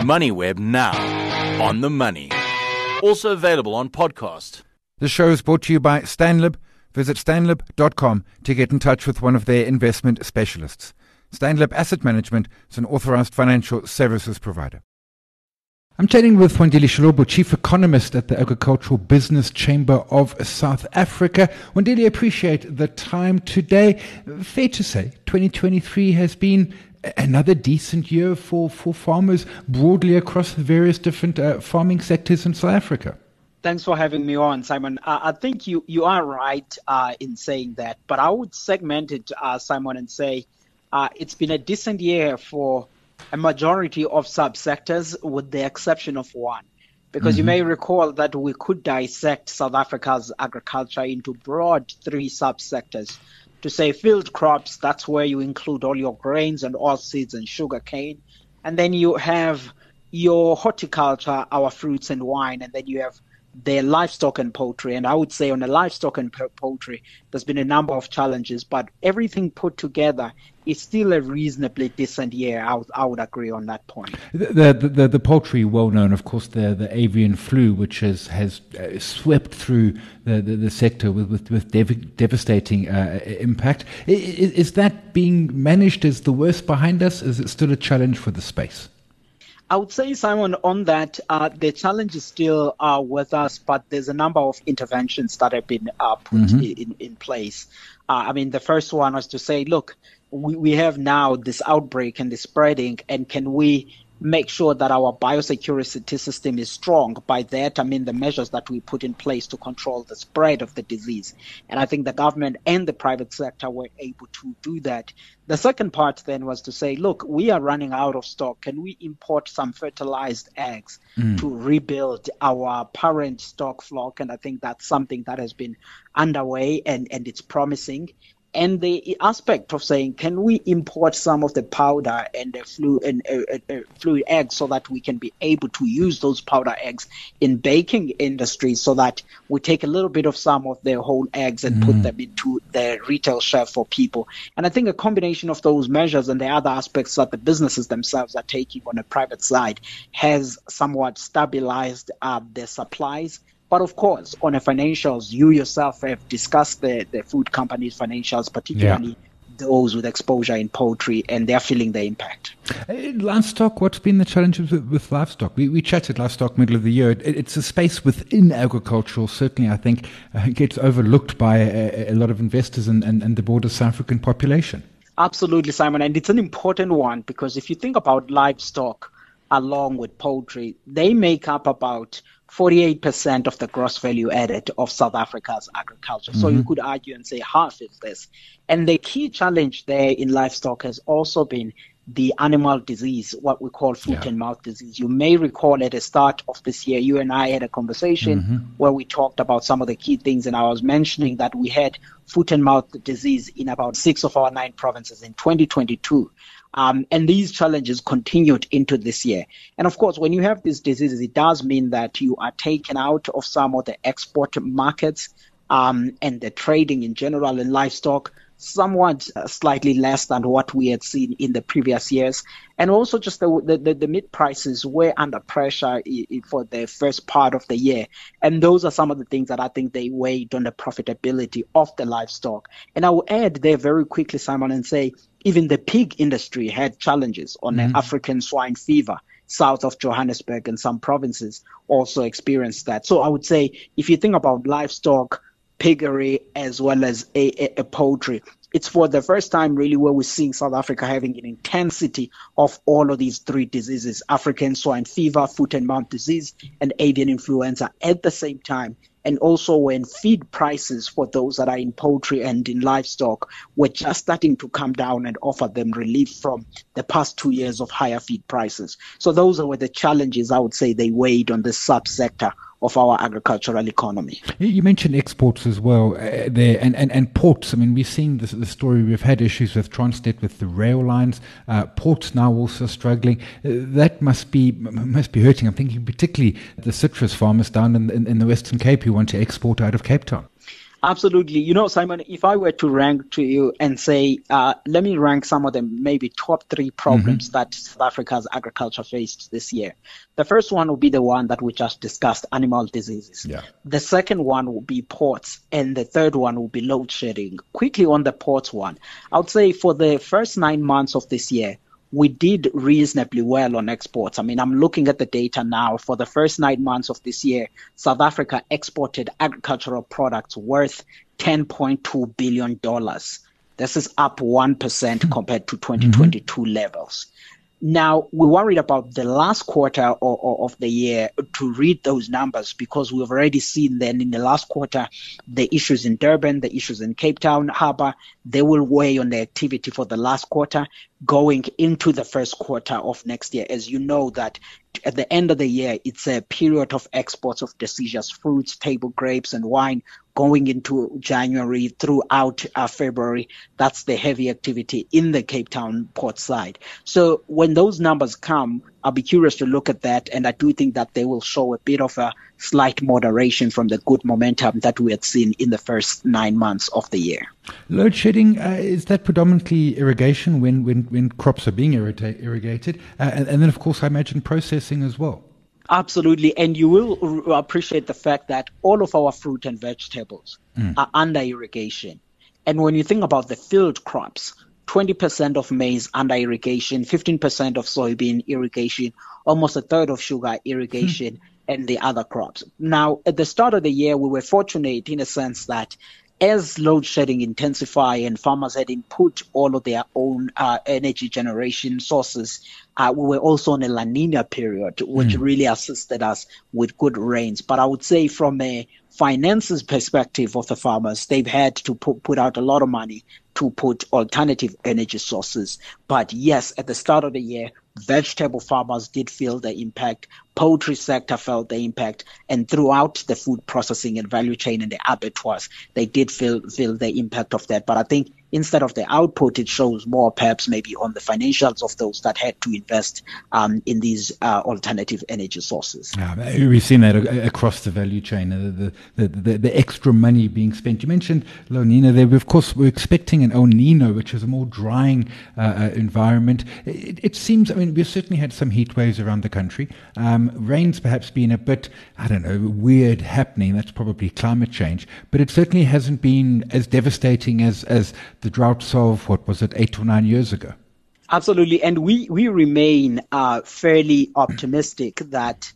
MoneyWeb now on the money. Also available on podcast. The show is brought to you by Stanlib. Visit stanlib.com to get in touch with one of their investment specialists. Stanlib Asset Management is an authorized financial services provider. I'm chatting with Wandile Sihlobo, Chief Economist at the Agricultural Business Chamber of South Africa. Wandile, appreciate the time today. Fair to say, 2023 has been another decent year for, for farmers broadly across the various different uh, farming sectors in South Africa. Thanks for having me on, Simon. Uh, I think you, you are right uh, in saying that, but I would segment it, uh, Simon, and say uh, it's been a decent year for a majority of subsectors, with the exception of one. Because mm-hmm. you may recall that we could dissect South Africa's agriculture into broad three subsectors. To say field crops, that's where you include all your grains and all oilseeds and sugar cane. And then you have your horticulture, our fruits and wine, and then you have their livestock and poultry. And I would say on the livestock and poultry, there's been a number of challenges, but everything put together is still a reasonably decent year. I would, I would agree on that point. The, the, the, the, poultry, well known, of course, the, the avian flu, which has, has uh, swept through the, the, the, sector with, with, with dev- devastating uh, impact. Is, is that being managed? Is the worst behind us? Is it still a challenge for the space? I would say, Simon, on that, uh, the challenge is still uh, with us, but there's a number of interventions that have been uh, put mm-hmm. in, in place. Uh, I mean, the first one was to say, look, we, we have now this outbreak and this spreading, and can we make sure that our biosecurity system is strong. By that, I mean the measures that we put in place to control the spread of the disease. And I think the government and the private sector were able to do that. The second part then was to say, look, we are running out of stock. Can we import some fertilized eggs mm. to rebuild our parent stock flock? And I think that's something that has been underway and, and it's promising and the aspect of saying, can we import some of the powder and the fluid and uh, uh, uh, fluid eggs so that we can be able to use those powder eggs in baking industry, so that we take a little bit of some of the whole eggs and mm. put them into the retail shelf for people. And I think a combination of those measures and the other aspects that the businesses themselves are taking on the private side has somewhat stabilized uh, their supplies but of course, on the financials, you yourself have discussed the, the food companies' financials, particularly yeah. those with exposure in poultry, and they're feeling the impact. Uh, livestock, what's been the challenges with, with livestock? We, we chatted livestock middle of the year. It, it's a space within agricultural, certainly, I think, uh, gets overlooked by a, a, lot of investors and, and, and the broader South African population. Absolutely, Simon. And it's an important one because if you think about livestock along with poultry, they make up about 48% of the gross value added of South Africa's agriculture. Mm-hmm. So you mm-hmm. could argue and say half is this. And the key challenge there in livestock has also been the animal disease, what we call foot yeah. and mouth disease. You may recall at the start of this year, you and I had a conversation mm-hmm. where we talked about some of the key things, and I was mentioning that we had foot and mouth disease in about six of our nine provinces in 2022. Um, and these challenges continued into this year. And of course, when you have these diseases, it does mean that you are taken out of some of the export markets um, and the trading in general in livestock somewhat uh, slightly less than what we had seen in the previous years. And also just the, the, the, the meat prices were under pressure for the first part of the year. And those are some of the things that I think they weighed on the profitability of the livestock. And I will add there very quickly, Simon, and say even the pig industry had challenges on mm-hmm. the African swine fever south of Johannesburg and some provinces also experienced that. So I would say if you think about livestock, piggery as well as a, a, poultry. It's for the first time really where we're seeing South Africa having an intensity of all of these three diseases, African swine fever, foot and mouth disease, and avian influenza at the same time and also when feed prices for those that are in poultry and in livestock were just starting to come down and offer them relief from the past two years of higher feed prices. So those were the challenges I would say they weighed on the subsector of our agricultural economy. You mentioned exports as well uh, there and, and, and ports. I mean, we've seen this, the story, we've had issues with Transnet, with the rail lines, uh, ports now also struggling. Uh, that must be must be hurting. I'm thinking particularly the citrus farmers down in, in, in the Western Cape who want to export out of Cape Town. Absolutely. You know, Simon, if I were to rank to you and say, uh, let me rank some of the maybe top three problems mm-hmm. that South Africa's agriculture faced this year. The first one would be the one that we just discussed, animal diseases. Yeah. The second one would be ports. And the third one would be load shedding. Quickly on the ports one, I would say for the first nine months of this year, we did reasonably well on exports. I mean, I'm looking at the data now. For the first nine months of this year, South Africa exported agricultural products worth $10.2 billion. This is up 1% compared to 2022 mm-hmm. levels. Now, we're worried about the last quarter of, the year to read those numbers because we've already seen then in the last quarter the issues in Durban, the issues in Cape Town Harbour, they will weigh on the activity for the last quarter going into the first quarter of next year. As you know that at the end of the year, it's a period of exports of deciduous fruits, table grapes and wine going into January throughout uh, February. That's the heavy activity in the Cape Town port side. So when those numbers come, I'll be curious to look at that. And I do think that they will show a bit of a slight moderation from the good momentum that we had seen in the first nine months of the year. Load shedding, uh, is that predominantly irrigation when, when, when crops are being irrigated? Uh, and, and then, of course, I imagine processing as well. Absolutely. And you will appreciate the fact that all of our fruit and vegetables mm. are under irrigation. And when you think about the field crops, 20% of maize under irrigation, 15% of soybean irrigation, almost a third of sugar irrigation, mm. and the other crops. Now, at the start of the year, we were fortunate in a sense that as load shedding intensify and farmers had input all of their own uh, energy generation sources, uh, we were also on a La Nina period, which mm. really assisted us with good rains. But I would say from a finances perspective of the farmers, they've had to put, put out a lot of money to put alternative energy sources. But yes, at the start of the year, vegetable farmers did feel the impact, poultry sector felt the impact, and throughout the food processing and value chain and the abattoirs, they did feel feel the impact of that. But I think instead of the output, it shows more perhaps maybe on the financials of those that had to invest um, in these uh, alternative energy sources. Yeah, we've seen that across the value chain, uh, the, the, the, the, extra money being spent. You mentioned La Nina there. Of course, we're expecting an El Nino, which is a more drying uh, uh, environment. It, it, seems, I mean, we've certainly had some heat waves around the country. Um, rain's perhaps been a bit, I don't know, weird happening. That's probably climate change. But it certainly hasn't been as devastating as, as the droughts of, what was it, eight or nine years ago. Absolutely. And we, we remain uh, fairly optimistic that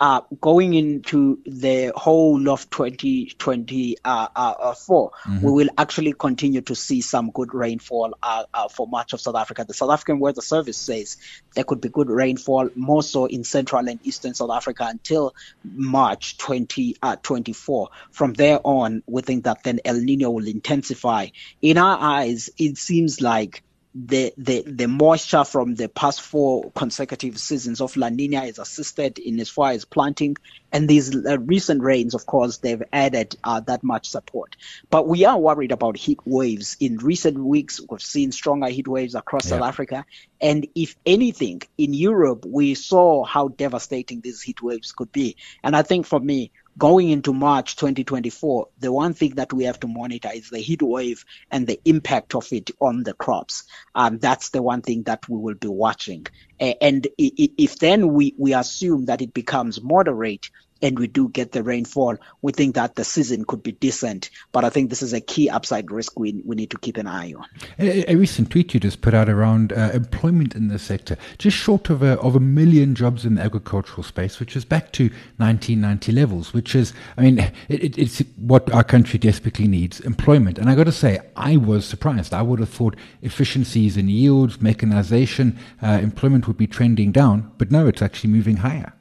uh, going into the whole of 2024, uh, uh, uh mm-hmm. we will actually continue to see some good rainfall uh, uh, for much of South Africa. The South African Weather Service says there could be good rainfall more so in central and eastern South Africa until March 2024. From there on, we think that then El Nino will intensify. In our eyes, it seems like the, the, the moisture from the past four consecutive seasons of La Nina is assisted in as far as planting. And these uh, recent rains, of course, they've added uh, that much support. But we are worried about heat waves. In recent weeks, we've seen stronger heat waves across yeah. South Africa. And if anything, in Europe, we saw how devastating these heat waves could be. And I think for me, going into March 2024, the one thing that we have to monitor is the heat wave and the impact of it on the crops. Um, that's the one thing that we will be watching. And if then we, we assume that it becomes moderate, and we do get the rainfall, we think that the season could be decent. But I think this is a key upside risk we, we need to keep an eye on. A, a recent tweet you just put out around uh, employment in the sector, just short of a, of a million jobs in the agricultural space, which is back to 1990 levels, which is, I mean, it, it's what our country desperately needs employment. And I got to say, I was surprised. I would have thought efficiencies in yields, mechanization, uh, employment would be trending down, but no, it's actually moving higher.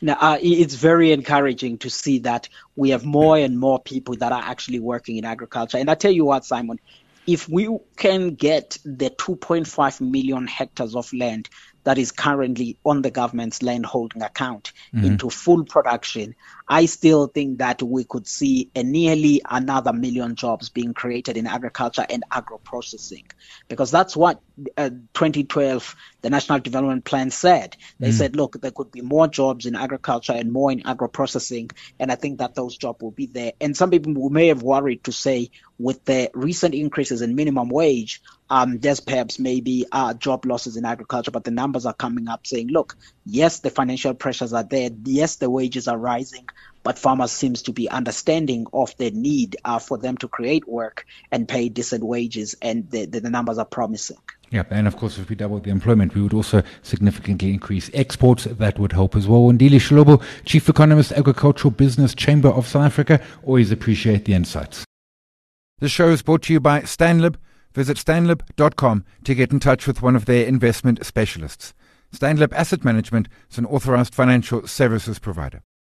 Now, uh, it's very encouraging to see that we have more and more people that are actually working in agriculture. And I tell you what, Simon, if we can get the 2.5 million hectares of land that is currently on the government's land holding account mm-hmm. into full production, I still think that we could see a nearly another million jobs being created in agriculture and agro processing, because that's what uh, 2012 the National Development Plan said. They mm. said, look, there could be more jobs in agriculture and more in agro processing, and I think that those jobs will be there. And some people may have worried to say, with the recent increases in minimum wage, um, there's perhaps maybe uh, job losses in agriculture, but the numbers are coming up saying, look, yes, the financial pressures are there. Yes, the wages are rising, but farmers seems to be understanding of the need uh, for them to create work and pay decent wages, and the, the, the numbers are promising. Yeah, and of course, if we double the employment, we would also significantly increase exports. That would help as well. Wandile Sihlobo, Chief Economist, Agricultural Business Chamber of South Africa, always appreciate the insights. The show is brought to you by Stanlib. Visit stanlib.com to get in touch with one of their investment specialists. Stanlib Asset Management is an authorized financial services provider.